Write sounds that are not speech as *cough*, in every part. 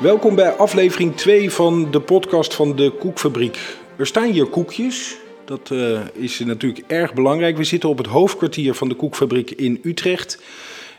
Welkom bij aflevering 2 van de podcast van de Koekfabriek. Er staan hier koekjes. Dat uh, is natuurlijk erg belangrijk. We zitten op het hoofdkwartier van de Koekfabriek in Utrecht.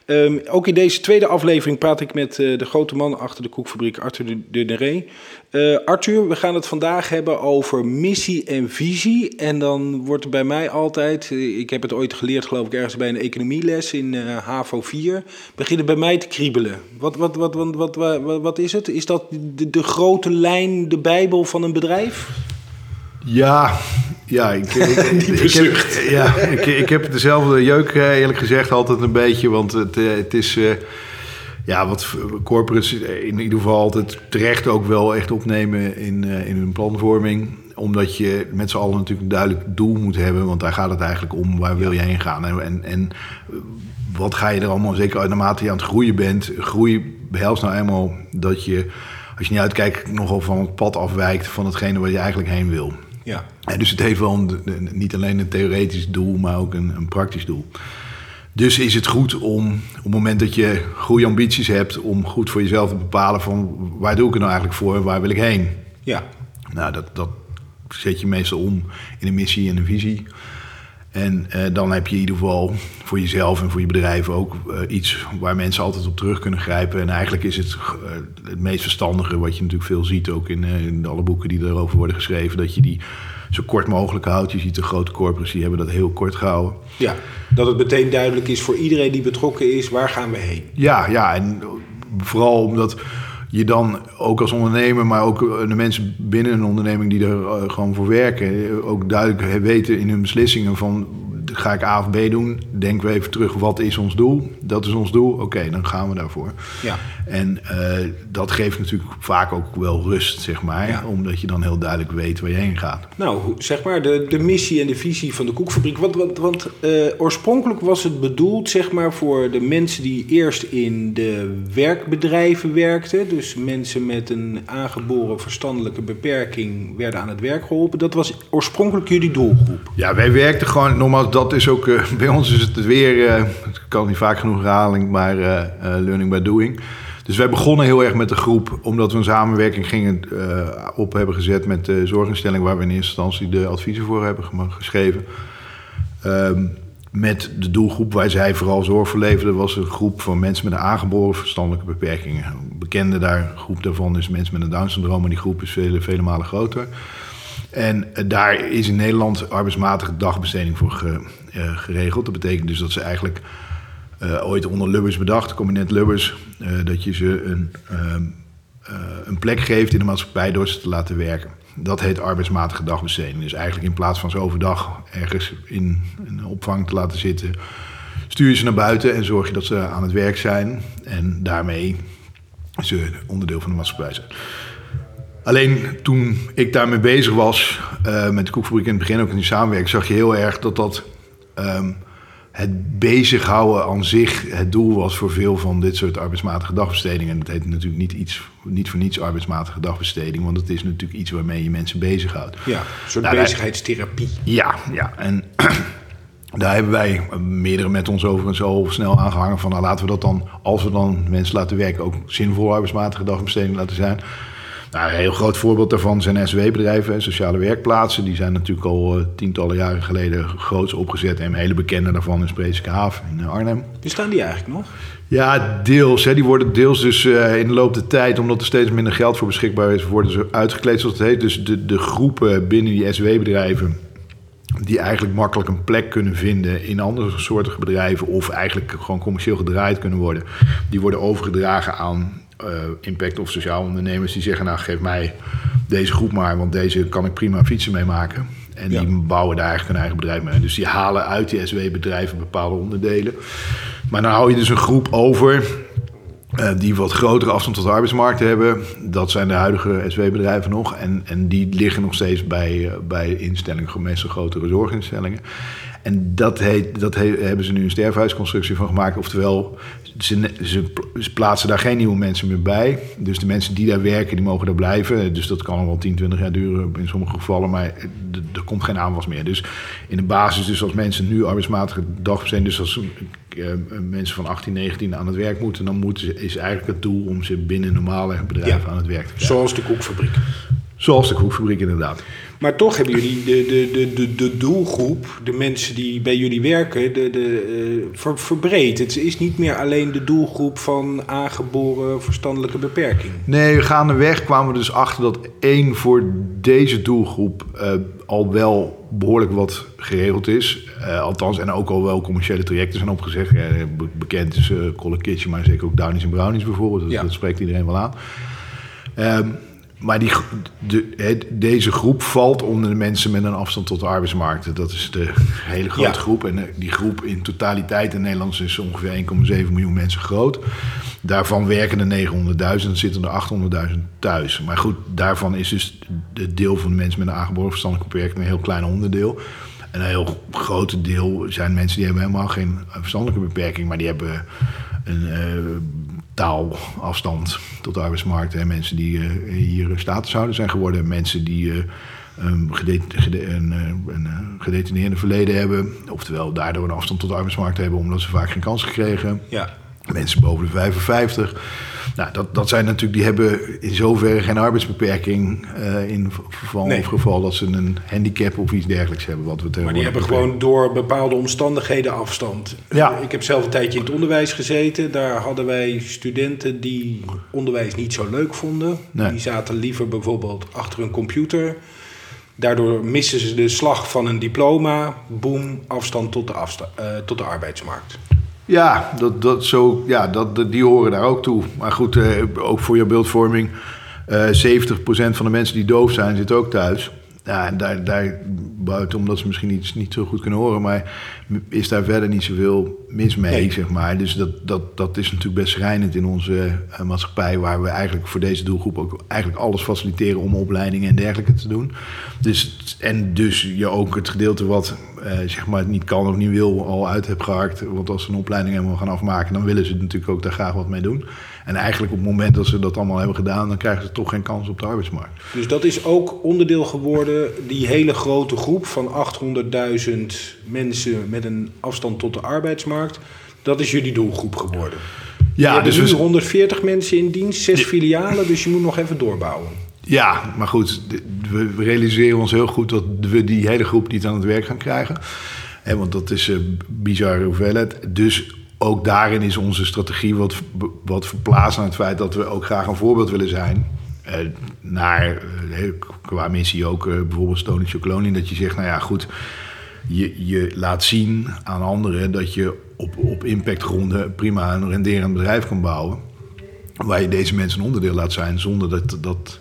Um, ook in deze tweede aflevering praat ik met uh, de grote man achter de koekfabriek, Arthur de, de. Uh, Arthur, we gaan het vandaag hebben over missie en visie. En dan wordt er bij mij altijd, ik heb het ooit geleerd geloof ik ergens bij een economieles in uh, HAVO 4, beginnen bij mij te kriebelen. Wat, wat, wat, wat, wat, wat, wat is het? Is dat de, de grote lijn, de bijbel van een bedrijf? Ja, ja, ik, ik, ik, *laughs* heb, ja ik, ik heb dezelfde jeuk eerlijk gezegd altijd een beetje. Want het, het is uh, ja, wat corporates in ieder geval altijd terecht ook wel echt opnemen in, uh, in hun planvorming. Omdat je met z'n allen natuurlijk een duidelijk doel moet hebben. Want daar gaat het eigenlijk om. Waar wil je heen gaan? En, en, en wat ga je er allemaal, zeker naarmate je aan het groeien bent. Groei behelst nou eenmaal dat je, als je niet uitkijkt, nogal van het pad afwijkt van hetgene waar je eigenlijk heen wil. Ja. En dus het heeft wel een, niet alleen een theoretisch doel, maar ook een, een, praktisch doel. Dus is het goed om op het moment dat je goede ambities hebt, om goed voor jezelf te bepalen van waar doe ik het nou eigenlijk voor en waar wil ik heen? Ja. Nou, dat, dat zet je meestal om in een missie en een visie. En uh, dan heb je in ieder geval voor jezelf en voor je bedrijf ook uh, iets waar mensen altijd op terug kunnen grijpen. En eigenlijk is het uh, het meest verstandige, wat je natuurlijk veel ziet ook in, in, alle boeken die erover worden geschreven, dat je die zo kort mogelijk houdt. Je ziet de grote corporaties die hebben dat heel kort gehouden. Ja, dat het meteen duidelijk is voor iedereen die betrokken is, waar gaan we heen? Ja, ja en vooral omdat je dan ook als ondernemer, maar ook de mensen binnen een onderneming die er gewoon voor werken, ook duidelijk weten in hun beslissingen van ga ik A of B doen? Denken we even terug, wat is ons doel? Dat is ons doel, oké, dan gaan we daarvoor. Ja. En uh, dat geeft natuurlijk vaak ook wel rust, zeg maar. Ja. Omdat je dan heel duidelijk weet waar je heen gaat. Nou, zeg maar, de, de missie en de visie van de koekfabriek. Want, want, want uh, oorspronkelijk was het bedoeld, zeg maar, voor de mensen die eerst in de werkbedrijven werkten. Dus mensen met een aangeboren verstandelijke beperking werden aan het werk geholpen. Dat was oorspronkelijk jullie doelgroep. Ja, wij werkten gewoon, nogmaals, dat is ook, uh, bij ons is het weer, ik kan niet vaak genoeg herhaling, maar uh, learning by doing. Dus wij begonnen heel erg met de groep, omdat we een samenwerking gingen op hebben gezet met de zorginstelling, waar we in eerste instantie de adviezen voor hebben geschreven. Um, met de doelgroep waar zij vooral zorg voor leverden, was een groep van mensen met een aangeboren verstandelijke beperkingen. Een bekende daar, groep daarvan is mensen met een Down-syndroom, en die groep is vele, vele malen groter. En daar is in Nederland arbeidsmatige dagbesteding voor ge, uh, geregeld. Dat betekent dus dat ze eigenlijk uh, ooit onder Lubbers bedacht, kabinet Lubbers, dat je ze een, een plek geeft in de maatschappij door ze te laten werken. Dat heet arbeidsmatige dagbesteding. Dus eigenlijk in plaats van ze overdag ergens in een opvang te laten zitten, stuur je ze naar buiten en zorg je dat ze aan het werk zijn. En daarmee ze onderdeel van de maatschappij zijn. Alleen toen ik daarmee bezig was, uh, met de koekfabriek in het begin ook in die samenwerking, zag je heel erg dat dat um, het bezighouden aan zich het doel was voor veel van dit soort arbeidsmatige dagbestedingen. En dat heet natuurlijk niet, iets, niet voor niets arbeidsmatige dagbesteding, want het is natuurlijk iets waarmee je mensen bezighoudt. Ja, een soort nou, bezigheidstherapie. Ja, ja. En *clears throat* daar hebben wij meerdere met ons over en zo snel aangehangen van nou, laten we dat dan, als we dan mensen laten werken, ook zinvol arbeidsmatige dagbesteding laten zijn. Nou, een heel groot voorbeeld daarvan zijn SW-bedrijven, sociale werkplaatsen. Die zijn natuurlijk al uh, tientallen jaren geleden groots opgezet. En een hele bekende daarvan is Preeske Haven in uh, Arnhem. Bestaan die eigenlijk nog? Ja, deels. Hè. Die worden deels dus uh, in de loop der tijd, omdat er steeds minder geld voor beschikbaar is, worden ze uitgekleed zoals het heet. Dus de, de groepen binnen die SW-bedrijven die eigenlijk makkelijk een plek kunnen vinden in andere soorten bedrijven of eigenlijk gewoon commercieel gedraaid kunnen worden, die worden overgedragen aan impact of sociaal ondernemers die zeggen, nou geef mij deze groep maar, want deze kan ik prima fietsen mee maken. En ja. die bouwen daar eigenlijk een eigen bedrijf mee. Dus die halen uit die SW-bedrijven bepaalde onderdelen. Maar dan hou je dus een groep over uh, die wat grotere afstand tot de arbeidsmarkt hebben. Dat zijn de huidige SW-bedrijven nog. En, en die liggen nog steeds bij, uh, bij instellingen, meestal grotere zorginstellingen. En dat, heet, dat heet, hebben ze nu een sterfhuisconstructie van gemaakt. Oftewel, ze, ze, plaatsen daar geen nieuwe mensen meer bij. Dus de mensen die daar werken, die mogen daar blijven. Dus dat kan al wel 10, 20 jaar duren in sommige gevallen. Maar er komt geen aanwas meer. Dus in de basis, dus als mensen nu arbeidsmatige dagbesteding... dus als mensen van 18, 19 aan het werk moeten, dan moeten ze, is eigenlijk het doel om ze binnen normale bedrijven aan het werk te krijgen. Zoals de koekfabriek. Zoals de koekfabriek inderdaad. Maar toch hebben jullie de, de, de, de, de doelgroep, de mensen die bij jullie werken, de, de, uh, verbreed. Het is niet meer alleen de doelgroep van aangeboren verstandelijke beperking. Nee, gaandeweg kwamen we dus achter dat één voor deze doelgroep uh, al wel behoorlijk wat geregeld is. Uh, althans, en ook al wel commerciële trajecten zijn opgezet. bekend is uh, Kitchen, maar zeker ook Downies en Brownies bijvoorbeeld. Dat, ja. dat spreekt iedereen wel aan. Um, maar die, de, deze groep valt onder de mensen met een afstand tot de arbeidsmarkt. Dat is de hele grote groep. En die groep in totaliteit in Nederland is ongeveer 1,7 miljoen mensen groot. Daarvan werken er 900.000, zitten er 800.000 thuis. Maar goed, daarvan is dus het deel van de mensen met een aangeboren verstandelijke beperking een heel klein onderdeel. En een heel groot deel zijn mensen die hebben helemaal geen verstandelijke beperking, maar die hebben een uh, taalafstand tot de arbeidsmarkt. En mensen die uh, hier statushouder zijn geworden, mensen die uh, um, gede een, een gedetineerde verleden hebben, oftewel daardoor een afstand tot de arbeidsmarkt hebben omdat ze vaak geen kans gekregen. Ja. Mensen boven de 55. Nou, dat, dat zijn natuurlijk, die hebben in zoverre geen arbeidsbeperking uh, in geval nee. of geval dat ze een handicap of iets dergelijks hebben. Wat we maar die hebben gewoon door bepaalde omstandigheden afstand. Ja. Ik heb zelf een tijdje in het onderwijs gezeten. Daar hadden wij studenten die onderwijs niet zo leuk vonden. Nee. Die zaten liever bijvoorbeeld achter een computer. Daardoor missen ze de slag van een diploma. Boom, afstand tot de, afsta uh, tot de arbeidsmarkt. Ja, dat, dat zo, ja dat, die horen daar ook toe. Maar goed, eh, ook voor je beeldvorming. Uh, 70% van de mensen die doof zijn, zitten ook thuis. Ja, en daar, daar buiten, omdat ze misschien niet, niet zo goed kunnen horen, maar is daar verder niet zoveel mis mee, nee. zeg maar. Dus dat, dat, dat is natuurlijk best schrijnend in onze uh, maatschappij, waar we eigenlijk voor deze doelgroep ook eigenlijk alles faciliteren om opleidingen en dergelijke te doen. Dus, en dus je ook het gedeelte wat uh, zeg maar niet kan of niet wil al uit hebt gehakt. Want als ze een opleiding helemaal gaan afmaken, dan willen ze natuurlijk ook daar graag wat mee doen. En eigenlijk op het moment dat ze dat allemaal hebben gedaan, dan krijgen ze toch geen kans op de arbeidsmarkt. Dus dat is ook onderdeel geworden, die hele grote groep van 800.000 mensen met een afstand tot de arbeidsmarkt. Dat is jullie doelgroep geworden. Ja, dus nu 140 mensen in dienst, zes filialen, dus je moet nog even doorbouwen. Ja, maar goed, we realiseren ons heel goed dat we die hele groep niet aan het werk gaan krijgen. En want dat is een bizarre hoeveelheid. Dus ook daarin is onze strategie wat, wat verplaatst aan het feit dat we ook graag een voorbeeld willen zijn. Uh, naar, uh, qua missie ook uh, bijvoorbeeld Stone Chocoloni, dat je zegt, nou ja goed, je, je laat zien aan anderen dat je op, op impactgronden prima een renderend bedrijf kan bouwen. Waar je deze mensen een onderdeel laat zijn zonder dat, dat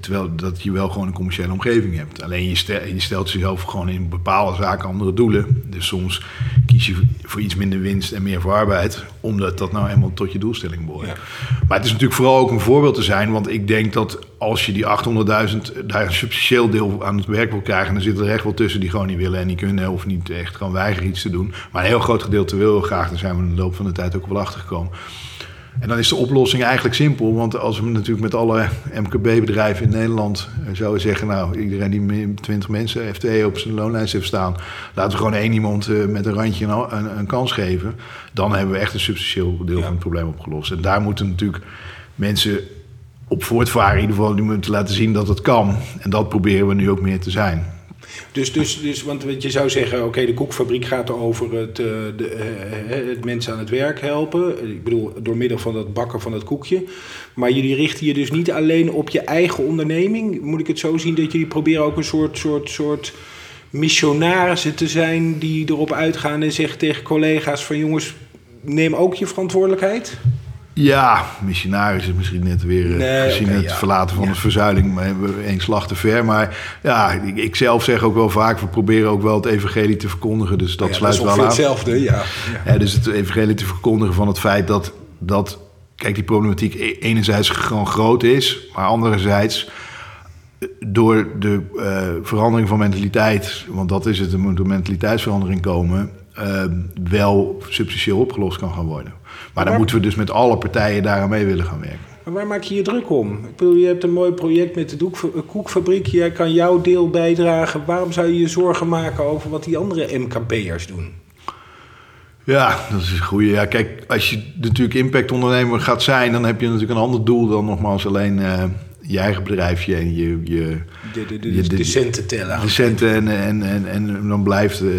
terwijl dat je wel gewoon een commerciële omgeving hebt. Alleen je, stel, je stelt jezelf gewoon in bepaalde zaken andere doelen. Dus soms kies je voor iets minder winst en meer voor arbeid. Omdat dat nou eenmaal tot je doelstelling behoort. Ja. Maar het is natuurlijk vooral ook een voorbeeld te zijn. Want ik denk dat als je die 800.000 daar een substantieel deel aan het werk wil krijgen. Dan zitten er echt wel tussen die gewoon niet willen en niet kunnen. Of niet echt gewoon weigeren iets te doen. Maar een heel groot gedeelte wil graag. Daar zijn we in de loop van de tijd ook wel achter gekomen. En dan is de oplossing eigenlijk simpel. Want als we natuurlijk met alle MKB-bedrijven in Nederland zouden zeggen... nou, iedereen die 20 mensen FTE op zijn loonlijst heeft staan... laten we gewoon één iemand eh, met een randje een, een kans geven... dan hebben we echt een substantieel deel ja. van het probleem opgelost. En daar moeten natuurlijk mensen op voortvaren... in ieder geval die moeten laten zien dat het kan. En dat proberen we nu ook meer te zijn. Dus, dus, dus want je zou zeggen, oké, de koekfabriek gaat over het, uh, de, uh, het mensen aan het werk helpen. Ik bedoel, door middel van het bakken van het koekje. Maar jullie richten je dus niet alleen op je eigen onderneming. Moet ik het zo zien dat jullie proberen ook een soort, soort, soort missionarissen te zijn... die erop uitgaan en zeggen tegen collega's van... jongens, neem ook je verantwoordelijkheid? Ja, missionaris is misschien net weer nee, gezien okay, het ja. verlaten van ja. de verzuiling, maar één slag te ver. Maar ja, ik, ik, zelf zeg ook wel vaak, we proberen ook wel het evangelie te verkondigen. Dus dat ja, sluit dat wel aan. hetzelfde, ja. ja. Dus het evangelie te verkondigen van het feit dat, dat kijk, die problematiek enerzijds gewoon groot is, maar anderzijds door de uh, verandering van mentaliteit, want dat is het, er moet door mentaliteitsverandering komen, uh, wel substantieel opgelost kan gaan worden. Maar dan moeten we dus met alle partijen daaraan mee willen gaan werken. Maar waar maak je je druk om? Ik bedoel, je hebt een mooi project met de doek, koekfabriek. Jij kan jouw deel bijdragen. Waarom zou je je zorgen maken over wat die andere MKB'ers doen? Ja, dat is een goede. Ja, kijk, als je natuurlijk impactondernemer gaat zijn, dan heb je natuurlijk een ander doel dan nogmaals alleen uh, je eigen bedrijfje en je, je, de, de, de, de, centen tellen. De centen en, en, en, en dan blijft uh,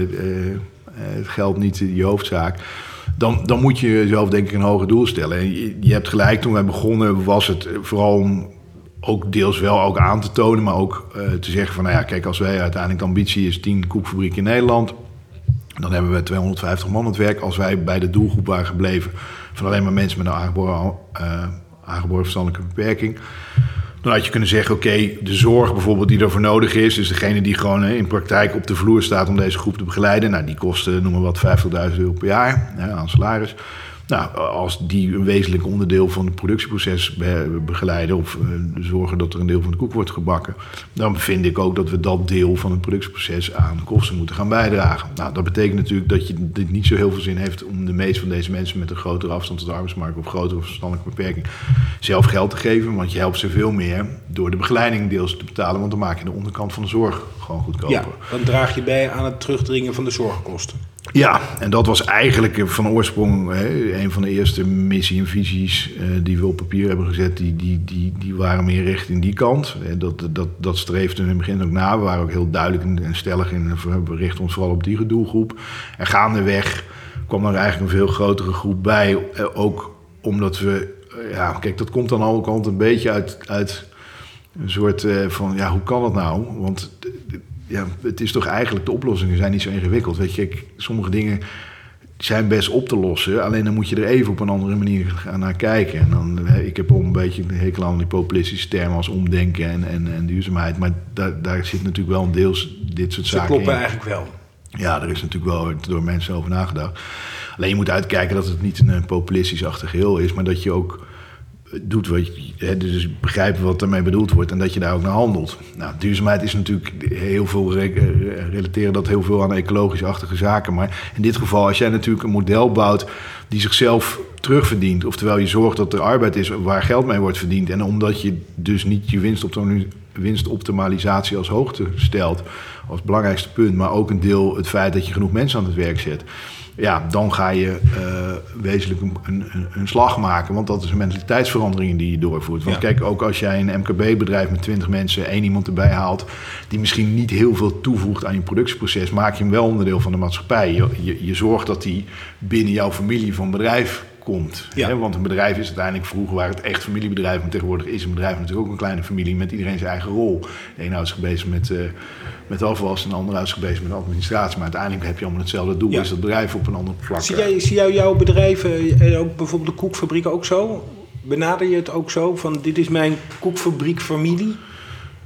het geld niet je hoofdzaak. Dan, dan moet je jezelf denk ik een hoger doel stellen. En je, je hebt gelijk, toen wij begonnen was het vooral om ook deels wel ook aan te tonen, maar ook uh, te zeggen van, nou ja, kijk, als wij uiteindelijk de ambitie is 10 koekfabrieken in Nederland, dan hebben we 250 man het werk. Als wij bij de doelgroep waren gebleven van alleen maar mensen met een aangeboren, uh, aangeboren verstandelijke beperking, dan had je kunnen zeggen, oké, de zorg bijvoorbeeld die ervoor nodig is, dus degene die gewoon in praktijk op de vloer staat om deze groep te begeleiden, nou die kosten, noem maar wat, 50.000 euro per jaar aan salaris. Nou, als die een wezenlijk onderdeel van het productieproces begeleiden of eh, zorgen dat er een deel van de koek wordt gebakken, dan vind ik ook dat we dat deel van het productieproces aan de kosten moeten gaan bijdragen. Nou, dat betekent natuurlijk dat je dit niet zo heel veel zin heeft om de meeste van deze mensen met een grotere afstand tot de arbeidsmarkt of grotere verstandelijke beperking zelf geld te geven, want je helpt ze veel meer door de begeleiding deels te betalen, want dan maak je de onderkant van de zorg gewoon goedkoper. Ja, dan draag je bij aan het terugdringen van de zorgkosten. Ja, en dat was eigenlijk van oorsprong hè, een van de eerste missie en visies uh, die we op papier hebben gezet. Die, die, die, die waren meer richting die kant. Dat, dat, dat streefde in het begin ook na. We waren ook heel duidelijk en stellig in. We richten ons vooral op die doelgroep. En gaandeweg kwam er eigenlijk een veel grotere groep bij. Eh, ook omdat we, eh, ja, kijk, dat komt dan ook altijd een beetje uit, uit een soort van, ja, hoe kan dat nou? Want ja, het is toch eigenlijk, de oplossingen zijn niet zo ingewikkeld. Weet je, sommige dingen zijn best op te lossen. Alleen dan moet je er even op een andere manier naar kijken. En dan, ik heb een beetje een hekel aan die populistische termen als omdenken en, en, en duurzaamheid. Maar daar, daar zit natuurlijk wel een deels dit soort Ze zaken kloppen in. eigenlijk wel. Ja, er is natuurlijk wel door mensen over nagedacht. Alleen je moet uitkijken dat het niet een populistisch-achtig geheel is, maar dat je ook doet wat dus begrijpen wat ermee bedoeld wordt en dat je daar ook naar handelt. Nou, duurzaamheid is natuurlijk heel veel, relateren dat heel veel aan ecologisch-achtige zaken. Maar in dit geval, als jij natuurlijk een model bouwt die zichzelf terugverdient, oftewel je zorgt dat er arbeid is waar geld mee wordt verdiend, en omdat je dus niet je winstoptimalisatie als hoogte stelt, als belangrijkste punt, maar ook een deel het feit dat je genoeg mensen aan het werk zet ja, dan ga je uh, wezenlijk een, een, een, slag maken. Want dat is een mentaliteitsverandering die je doorvoert. Want kijk, ook als jij een MKB-bedrijf met 20 mensen één iemand erbij haalt... die misschien niet heel veel toevoegt aan je productieproces... maak je hem wel onderdeel van de maatschappij. Je, je, je zorgt dat die binnen jouw familie van bedrijf komt. Ja. Hè? Want een bedrijf is uiteindelijk vroeger waar het echt familiebedrijf, maar tegenwoordig is een bedrijf natuurlijk ook een kleine familie met iedereen zijn eigen rol. De ene houdt zich bezig met, uh, met afwas en de andere houdt zich bezig met administratie. Maar uiteindelijk heb je allemaal hetzelfde doel, ja. is dat bedrijf op een ander vlak. Zie jij, zie jij jouw bedrijven, eh, ook bijvoorbeeld de koekfabriek ook zo? Benader je het ook zo van dit is mijn koekfabriek familie?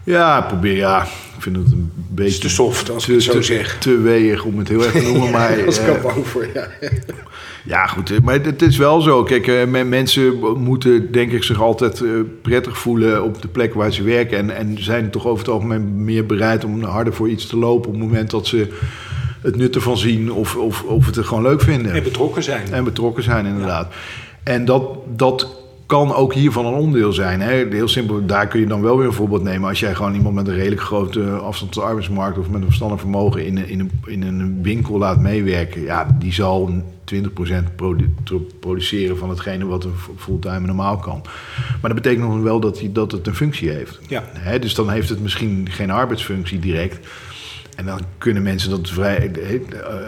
Ja, probeer ja. Ik vind het een beetje... te soft, als te, ik het zo zeg. Te weeg om het heel erg te noemen, *laughs* maar... Was ik uh, bang voor, ja. *laughs* Ja, goed, maar het is wel zo. Kijk, uh, mensen moeten denk ik zich altijd uh, prettig voelen op de plek waar ze werken. En, en zijn toch over het algemeen meer bereid om harder voor iets te lopen op het moment dat ze het nut ervan zien of, of, of het er gewoon leuk vinden. En betrokken zijn. En betrokken zijn, inderdaad. Ja. En dat, dat kan ook hiervan een onderdeel zijn. Hè? Heel simpel, daar kun je dan wel weer een voorbeeld nemen. Als jij gewoon iemand met een redelijk grote afstand tot de arbeidsmarkt of met een verstandig vermogen in, in, een, in een winkel laat meewerken, ja, die zal 20% produ produceren van hetgene wat een fulltime normaal kan. Maar dat betekent nog wel dat, dat het een functie heeft. Ja. Hè? Dus dan heeft het misschien geen arbeidsfunctie direct. En dan kunnen mensen dat vrij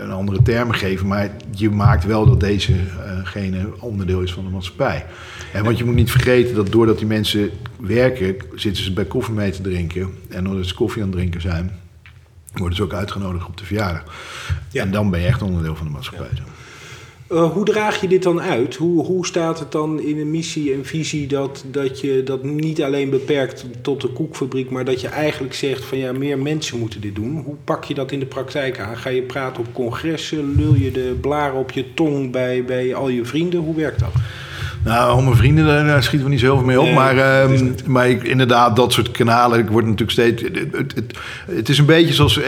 een andere termen geven, maar je maakt wel dat dezegene onderdeel is van de maatschappij. En want je moet niet vergeten dat doordat die mensen werken, zitten ze bij koffie mee te drinken. En doordat ze koffie aan het drinken zijn, worden ze ook uitgenodigd op de verjaardag. Ja. En dan ben je echt onderdeel van de maatschappij. Ja. Uh, hoe draag je dit dan uit? Hoe, hoe staat het dan in een missie en visie dat, dat je dat niet alleen beperkt tot de koekfabriek, maar dat je eigenlijk zegt van ja, meer mensen moeten dit doen? Hoe pak je dat in de praktijk aan? Ga je praten op congressen? Lul je de blaren op je tong bij, bij al je vrienden? Hoe werkt dat? Nou, om mijn vrienden, daar schieten we niet zo heel veel mee op. maar um, maar ik, inderdaad, dat soort kanalen, ik word natuurlijk steeds... Het, het, het, is een beetje zoals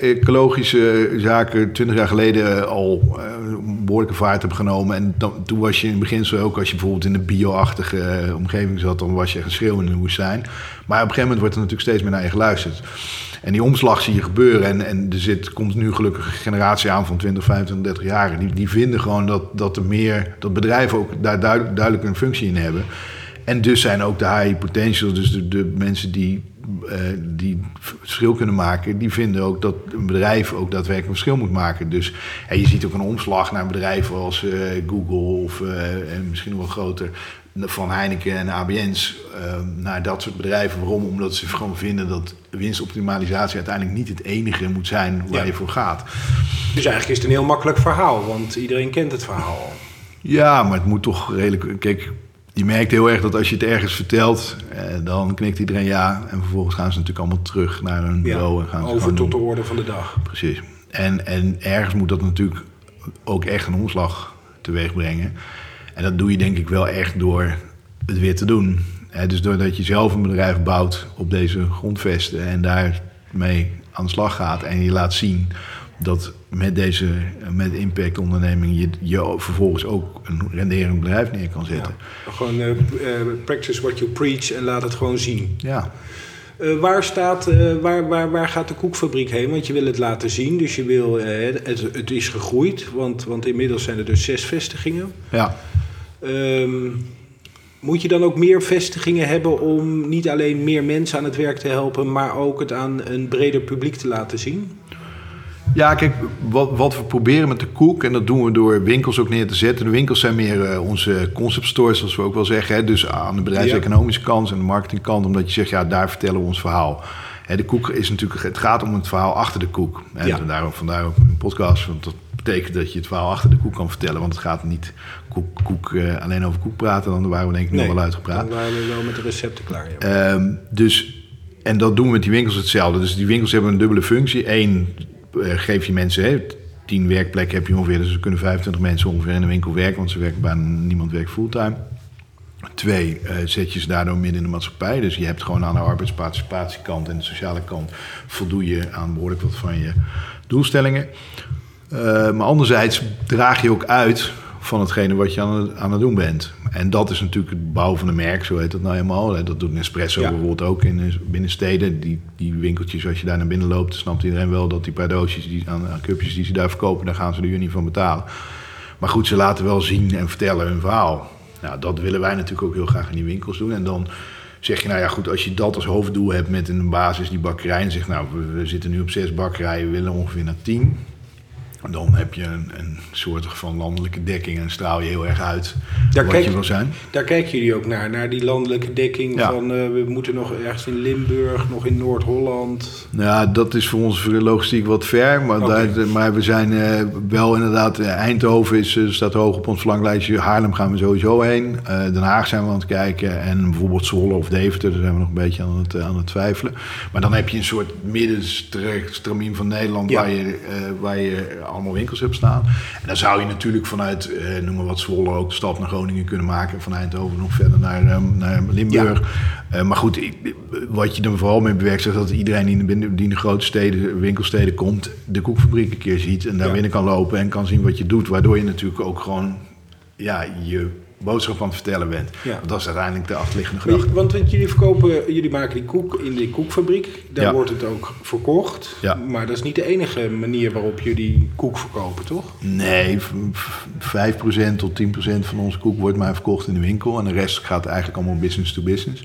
ecologische zaken twintig jaar geleden al uh, een behoorlijke vaart hebben genomen. En dan, toen was je in het begin zo ook, als je bijvoorbeeld in een bio-achtige uh, omgeving zat, dan was je geschreeuwd in de woestijn. Maar op een gegeven moment wordt er natuurlijk steeds meer naar je geluisterd. En die omslag zie je gebeuren. En, en er zit, komt nu gelukkig een generatie aan van 20, 25, 30 jaar. Die, die vinden gewoon dat, dat er meer, dat bedrijven ook daar duidelijk, een functie in hebben. En dus zijn ook de high potentials, dus de, de mensen die, uh, die verschil kunnen maken, die vinden ook dat een bedrijf ook daadwerkelijk een verschil moet maken. Dus en je ziet ook een omslag naar bedrijven als uh, Google of uh, en misschien nog wel groter van Heineken en ABN's naar dat soort bedrijven. Waarom? Omdat ze gewoon vinden dat winstoptimalisatie uiteindelijk niet het enige moet zijn waar ja. je voor gaat. Dus eigenlijk is het een heel makkelijk verhaal, want iedereen kent het verhaal. Ja, maar het moet toch redelijk. Kijk, je merkt heel erg dat als je het ergens vertelt, eh, dan knikt iedereen ja. En vervolgens gaan ze natuurlijk allemaal terug naar hun bureau. en gaan ze over tot de orde van de dag. Precies. En, en ergens moet dat natuurlijk ook echt een omslag teweeg brengen. En dat doe je denk ik wel echt door het weer te doen. dus doordat je zelf een bedrijf bouwt op deze grondvesten en daarmee aan de slag gaat en je laat zien dat met deze met impact onderneming je, je vervolgens ook een renderend bedrijf neer kan zetten. Ja, gewoon uh, practice what you preach en laat het gewoon zien. Ja. Uh, waar, staat, uh, waar, waar, waar gaat de koekfabriek heen? Want je wil het laten zien, dus je wil, het, het is gegroeid, want, want inmiddels zijn er dus zes vestigingen. Ja. Um, moet je dan ook meer vestigingen hebben om niet alleen meer mensen aan het werk te helpen, maar ook het aan een breder publiek te laten zien? Ja, kijk, wat, wat we proberen met de koek, en dat doen we door winkels ook neer te zetten. De winkels zijn meer uh, onze concept stores, zoals we ook wel zeggen. Hè? Dus aan de bedrijfseconomische kant en de marketingkant, omdat je zegt, ja, daar vertellen we ons verhaal. Hè, de koek is natuurlijk, het gaat om het verhaal achter de koek. Hè? Ja. Daarom, vandaar ook een podcast, want dat betekent dat je het verhaal achter de koek kan vertellen. Want het gaat niet koek, koek uh, alleen over koek praten, dan waren we denk ik nee, nog wel uitgepraat. Dan waren we wel met de recepten klaar. Ja. Um, dus, en dat doen we met die winkels hetzelfde. Dus die winkels hebben een dubbele functie. Eén, uh, geef je mensen, hè, tien werkplekken heb je ongeveer, dus er kunnen 25 mensen ongeveer in de winkel werken, want ze werken bijna niemand werkt fulltime. Twee, uh, zet je ze daardoor midden in de maatschappij. Dus je hebt gewoon aan de arbeidsparticipatiekant en de sociale kant voldoe je aan behoorlijk wat van je doelstellingen. Uh, maar anderzijds draag je ook uit van hetgene wat je aan het, aan het doen bent. En dat is natuurlijk het bouwen van een merk, zo heet dat nou helemaal. Dat doet Nespresso ja. bijvoorbeeld ook in binnensteden. Die, die winkeltjes, als je daar naar binnen loopt, snapt iedereen wel dat die paar doosjes die, aan, aan cupjes die ze daar verkopen, daar gaan ze de unie van betalen. Maar goed, ze laten wel zien en vertellen hun verhaal. Nou, dat willen wij natuurlijk ook heel graag in die winkels doen. En dan zeg je, nou ja, goed, als je dat als hoofddoel hebt met een basis die bakkerij en zegt, nou, we, we zitten nu op zes bakkerijen, we willen ongeveer naar tien dan heb je een, een soort van landelijke dekking en straal je heel erg uit daar wat kijk, je wil zijn. Daar kijken jullie ook naar, naar die landelijke dekking ja. van uh, we moeten nog ergens in Limburg, nog in Noord-Holland. Ja, dat is voor ons logistiek wat ver, maar, okay. daar, maar we zijn uh, wel inderdaad, uh, Eindhoven is, staat hoog op ons verlanglijstje, Haarlem gaan we sowieso heen, Den Haag zijn we aan het kijken en bijvoorbeeld Zwolle of Deventer, daar zijn we nog een beetje aan het, aan het twijfelen. Maar dan heb je een soort middenstramien van Nederland ja. waar je, waar je allemaal winkels hebt staan. En dan zou je natuurlijk vanuit, eh, noem maar wat, Zwolle ook de stap naar Groningen kunnen maken. Van Eindhoven nog verder naar, um, naar Limburg. Ja. Uh, maar goed, wat je er vooral mee bewerkt, is dat iedereen die in de, die in de grote steden, winkelsteden komt, de koekfabriek een keer ziet. En daar binnen kan lopen en kan zien wat je doet. Waardoor je natuurlijk ook gewoon ja, je boodschap aan het vertellen bent. Ja. Want dat is uiteindelijk de achterliggende gedachte. Want, want jullie verkopen, jullie maken die koek in die koekfabriek. Daar ja. wordt het ook verkocht. Ja. Maar dat is niet de enige manier waarop jullie koek verkopen, toch? Nee, 5% tot 10% van onze koek wordt maar verkocht in de winkel. En de rest gaat eigenlijk allemaal business to business.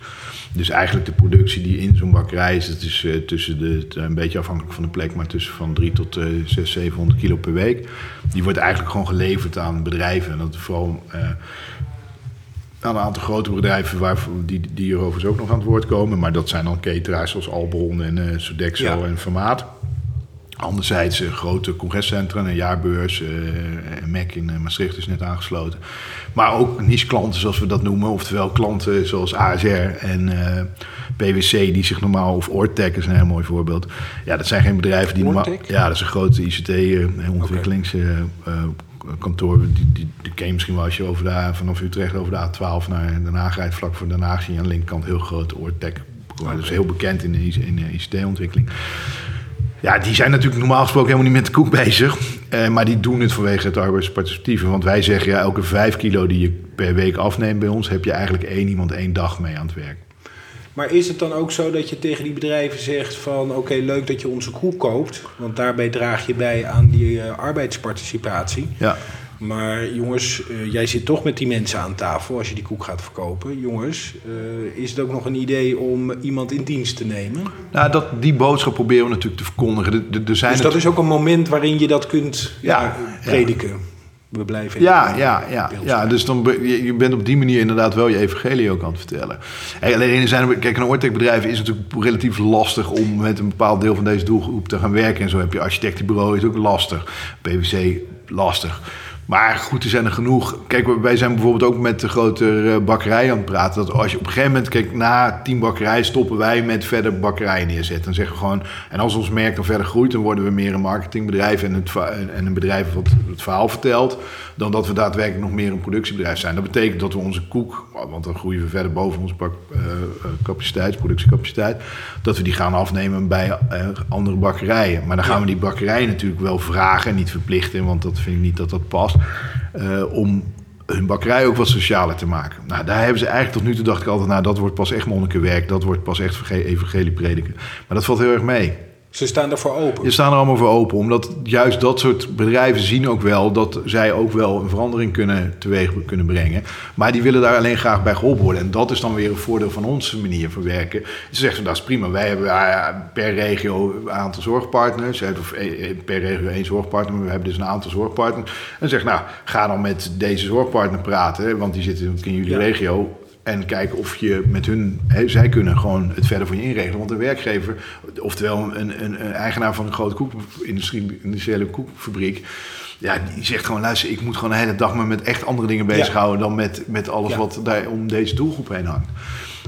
Dus eigenlijk de productie die in zo'n bakkerij is, dat is uh, tussen de, een beetje afhankelijk van de plek, maar tussen van 3 tot uh, 600, 700 kilo per week. Die wordt eigenlijk gewoon geleverd aan bedrijven. En dat vooral uh, aan een aantal grote bedrijven waar, die, die er overigens ook nog aan het woord komen. Maar dat zijn dan cateraars zoals Albron en Sodexo ja. en Formaat. Anderzijds uh, grote congrescentra, een jaarbeurs, uh, MEC in uh, Maastricht is net aangesloten. Maar ook niche-klanten zoals we dat noemen. Oftewel klanten zoals ASR en PwC die zich normaal... Of Ortec is een heel mooi voorbeeld. Ja, dat zijn geen bedrijven die normaal... Ja, dat is een grote ICT-ontwikkelings... Okay kantoor, die, die, die ken je misschien wel als je over de, vanaf Utrecht over de A12 naar Den Haag rijdt. Vlak voor Den Haag zie je aan de linkerkant heel groot Oortec. Okay. Dat is heel bekend in de, in de ICT-ontwikkeling. Ja, die zijn natuurlijk normaal gesproken helemaal niet met de koek bezig. Eh, maar die doen het vanwege het arbeidsparticipatieve. Want wij zeggen, ja, elke vijf kilo die je per week afneemt bij ons... heb je eigenlijk één iemand één dag mee aan het werk. Maar is het dan ook zo dat je tegen die bedrijven zegt van oké, leuk dat je onze koek koopt, want daarbij draag je bij aan die uh, arbeidsparticipatie. Ja. Maar jongens, uh, jij zit toch met die mensen aan tafel als je die koek gaat verkopen. Jongens, uh, is het ook nog een idee om iemand in dienst te nemen? Nou, dat, die boodschap proberen we natuurlijk te verkondigen. De, de, de zijn dus dat is ook een moment waarin je dat kunt ja, ja prediken. Ja we blijven. Ja, ja, ja, ja. Dus dan je, je bent op die manier inderdaad wel je evangelie ook aan het vertellen. Hey, alleen zijn kijk, een oortekbedrijf is natuurlijk relatief lastig om met een bepaald deel van deze doelgroep te gaan werken. En zo heb je architectenbureau, is ook lastig. PwC, lastig. Maar goed, er zijn er genoeg. Kijk, wij zijn bijvoorbeeld ook met de grote eh, bakkerij aan het praten. Dat als je op een gegeven moment, kijk, na tien bakkerijen stoppen wij met verder bakkerijen neerzetten. Dan zeggen we gewoon, en als ons merk dan verder groeit, dan worden we meer een marketingbedrijf en, het, en een bedrijf wat het verhaal vertelt. Dan dat we daadwerkelijk nog meer een productiebedrijf zijn. Dat betekent dat we onze koek, want dan groeien we verder boven onze bak, uh, capaciteit, productiecapaciteit, dat we die gaan afnemen bij uh, andere bakkerijen. Maar dan gaan we die bakkerijen natuurlijk wel vragen en niet verplichten, want dat vind ik niet dat dat past. Uh, om hun bakkerij ook wat socialer te maken. Nou, daar hebben ze eigenlijk tot nu toe dacht ik altijd, nou, dat wordt pas echt monnikenwerk, dat wordt pas echt evangelie prediken. Maar dat valt heel erg mee. Ze staan ervoor open. Ze staan er allemaal voor open. Omdat juist dat soort bedrijven zien ook wel dat zij ook wel een verandering kunnen teweeg kunnen brengen. Maar die willen daar alleen graag bij geholpen worden. En dat is dan weer een voordeel van onze manier van werken. Ze zeggen dat is prima. Wij hebben ah per regio een aantal zorgpartners. Of eh, eh, per regio één zorgpartner. Maar we hebben dus een aantal zorgpartners. En zeg nou, ga dan met deze zorgpartner praten. Want die zitten in jullie regio en kijken of je met hun, zij kunnen gewoon het verder voor je inregelen. Want een werkgever, oftewel een, een, een eigenaar van een grote koekindustrie, industriële koekfabriek, ja, die zegt gewoon: luister, ik moet gewoon de hele dag me met echt andere dingen bezighouden dan met, met alles wat daar om deze doelgroep heen hangt.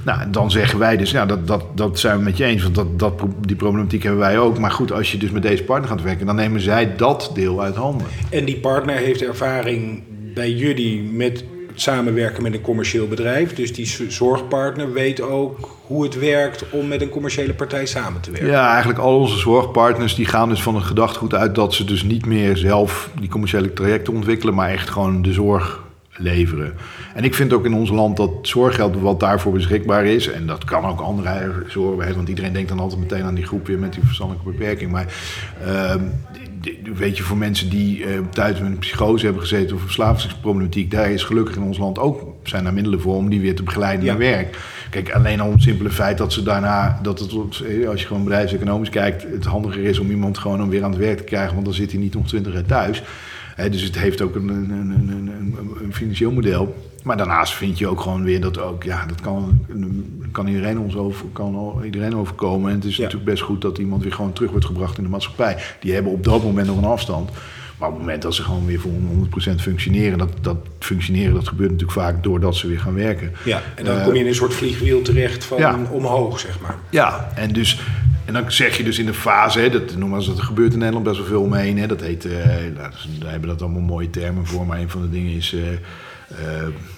Nou, dan zeggen wij dus, ja, dat, dat, dat zijn we met je eens, want dat, dat, die problematiek hebben wij ook. Maar goed, als je dus met deze partner gaat werken, dan nemen zij dat deel uit handen. En die partner heeft ervaring bij jullie met samenwerken met een commercieel bedrijf. Dus die zorgpartner weet ook hoe het werkt om met een commerciële partij samen te werken. Ja, eigenlijk al onze zorgpartners die gaan dus van een gedachtegoed uit dat ze dus niet meer zelf die commerciële trajecten ontwikkelen, maar echt gewoon de zorg leveren. En ik vind ook in ons land dat zorggeld wat daarvoor beschikbaar is, en dat kan ook andere zorgen, want iedereen denkt dan altijd meteen aan die groep weer met die verstandelijke beperking. Maar uh, weet je, voor mensen die uh, thuis met een psychose hebben gezeten of verslavingsproblematiek, daar is gelukkig in ons land ook zijn daar middelen voor om die weer te begeleiden naar werk. Kijk, alleen al om het simpele feit dat ze daarna, dat het, eh, als je gewoon bedrijfseconomisch kijkt, het handiger is om iemand gewoon weer aan het werk te krijgen, want dan zit hij niet nog twintig jaar thuis. dus het heeft ook een, een, een, een, financieel model. Maar daarnaast vind je ook gewoon weer dat ook, ja, dat kan, kan iedereen ons over, kan iedereen overkomen. En het is natuurlijk best goed dat iemand weer gewoon terug wordt gebracht in de maatschappij. Die hebben op dat moment nog een afstand. Maar op het moment dat ze gewoon weer voor 100% functioneren, dat, dat functioneren dat gebeurt natuurlijk vaak doordat ze weer gaan werken. Ja, en dan kom je in een soort vliegwiel terecht van omhoog, zeg maar. Ja, en dus en dan zeg je dus in de fase, hè, dat noemen ze, dat gebeurt in Nederland best wel veel omheen. Hè, dat heet, uh, nou, daar hebben dat allemaal mooie termen voor, maar een van de dingen is. Uh, uh, Oh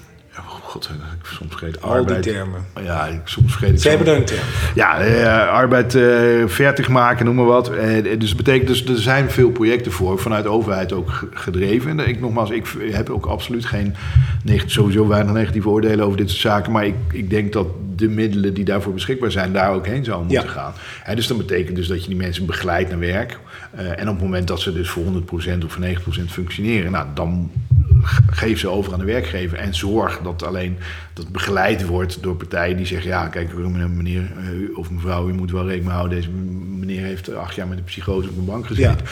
god, ik soms vergeet Al arbeid. die termen. Ja, ik, soms vergeet ik. Ze hebben een term. Ja, uh, arbeid uh, fertig maken, noem maar wat. Uh, dus dat betekent dus, er zijn veel projecten voor, vanuit de overheid ook gedreven. En ik, nogmaals, ik heb ook absoluut geen, sowieso weinig negatieve oordelen over dit soort zaken. Maar ik, ik denk dat de middelen die daarvoor beschikbaar zijn, daar ook heen zouden moeten gaan. En dus dat betekent dus dat je die mensen begeleidt naar werk. en op het moment dat ze dus voor 100% of voor 90% functioneren, nou, dan geef ze over aan de werkgever en zorg dat alleen dat begeleid wordt door partijen die zeggen: ja, kijk, meneer eh, of mevrouw, u moet wel rekening houden. Deze meneer heeft acht jaar met een psychose op een bank gezeten.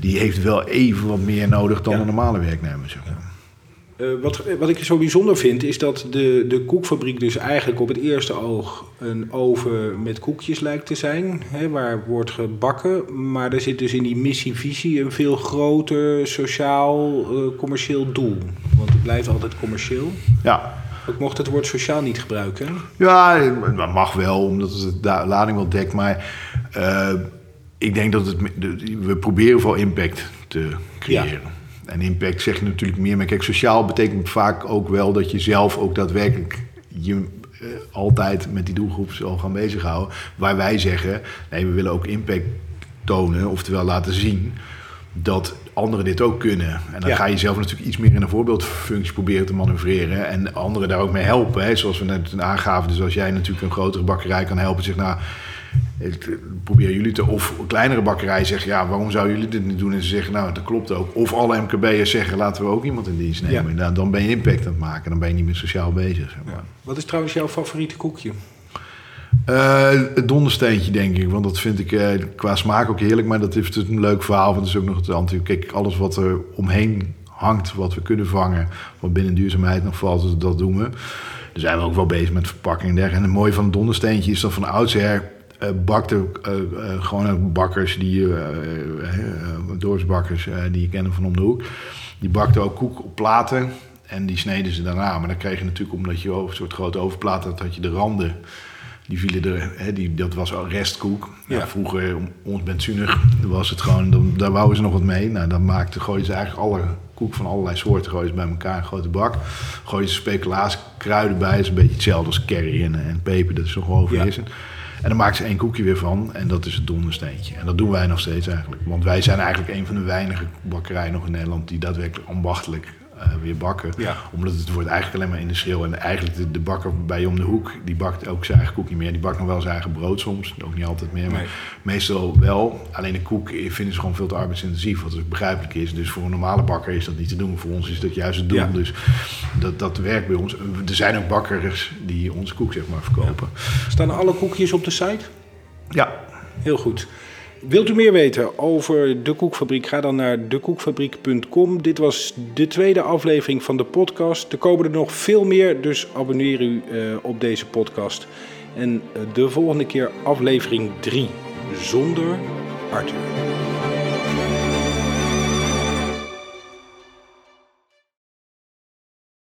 Die heeft wel even wat meer nodig dan een normale werknemer. Zeg maar. Uh, wat, wat ik zo bijzonder vind, is dat de, de koekfabriek dus eigenlijk op het eerste oog een oven met koekjes lijkt te zijn, hè, waar wordt gebakken. Maar er zit dus in die missie-visie een veel groter sociaal, uh, commercieel doel. Want het blijft altijd commercieel. Ja. Ik mocht het woord sociaal niet gebruiken. Ja, dat mag wel, omdat het de lading wel dekt. Maar uh, ik denk dat het, we proberen vooral impact te creëren. Ja. En impact zeg je natuurlijk meer. Maar kijk, sociaal betekent vaak ook wel dat je zelf ook daadwerkelijk je uh, altijd met die doelgroep zal gaan bezighouden. Waar wij zeggen, nee, we willen ook impact tonen, oftewel laten zien dat anderen dit ook kunnen. En dan Ja. ga je zelf natuurlijk iets meer in een voorbeeldfunctie proberen te manoeuvreren. En anderen daar ook mee helpen. Hè? Zoals we net aangaven. Dus als jij natuurlijk een grotere bakkerij kan helpen, zeg nou. Ik Probeer jullie te. Of een kleinere bakkerij zegt, ja, waarom zouden jullie dit niet doen? En ze zeggen, nou, dat klopt ook. Of alle MKB'ers zeggen, laten we ook iemand in dienst nemen. Ja. Nou, dan ben je impact aan het maken. Dan ben je niet meer sociaal bezig. Zeg maar. Wat is trouwens jouw favoriete koekje? Eh, het dondersteentje, denk ik. Want dat vind ik eh, qua smaak ook heerlijk. Maar dat heeft een leuk verhaal. Want het is ook nog het anti. Kijk, alles wat er omheen hangt, wat we kunnen vangen. Wat binnen duurzaamheid nog valt, dat doen we. Daar zijn we ook wel bezig met verpakking en dergelijke. En het mooie van het dondersteentje is dat van oudsher... bakten eh, eh, gewoon bakkers, die, dorpsbakkers die je kennen van om de hoek. Die bakten ook koek op platen en die sneden ze daarna. Maar dan kreeg je natuurlijk, omdat je over- een soort grote overplaat had, had je de randen. Die vielen er, hè, die, dat was al restkoek. Ja. Ja. vroeger, om ons benzunig, was het gewoon, dan, daar wouden ze nog wat mee. Nou, dan maakten, gooiden ze eigenlijk alle koek van allerlei soorten gooien ze bij elkaar in een grote bak. Gooien ze speculaas, kruiden bij. Dat is een beetje hetzelfde als curry en, en peper, dat is nog wel overheersend. En dan maken ze één koekje weer van en dat is het dondersteentje. En dat doen wij nog steeds eigenlijk. Want wij zijn eigenlijk een van de weinige bakkerijen nog in Nederland die daadwerkelijk ambachtelijk weer bakken. Ja. Omdat het wordt eigenlijk alleen maar industrieel. En eigenlijk de, de bakker bij je om de hoek, die bakt ook zijn eigen koek niet meer. Die bakt nog wel zijn eigen brood soms, ook niet altijd meer. Maar Nee. meestal wel. Alleen de koek vinden ze gewoon veel te arbeidsintensief, wat ook begrijpelijk is. Dus voor een normale bakker is dat niet te doen. Voor ons is dat juist het doel. Ja. Dus dat, dat werkt bij ons. Er zijn ook bakkers die onze koek zeg maar verkopen. Staan alle koekjes op de site? Ja, Heel goed. Wilt u meer weten over de Koekfabriek? Ga dan naar dekoekfabriek.com. Dit was de tweede aflevering van de podcast. Er komen er nog veel meer, dus abonneer u eh, op deze podcast. En eh, de volgende keer aflevering 3 zonder Arthur.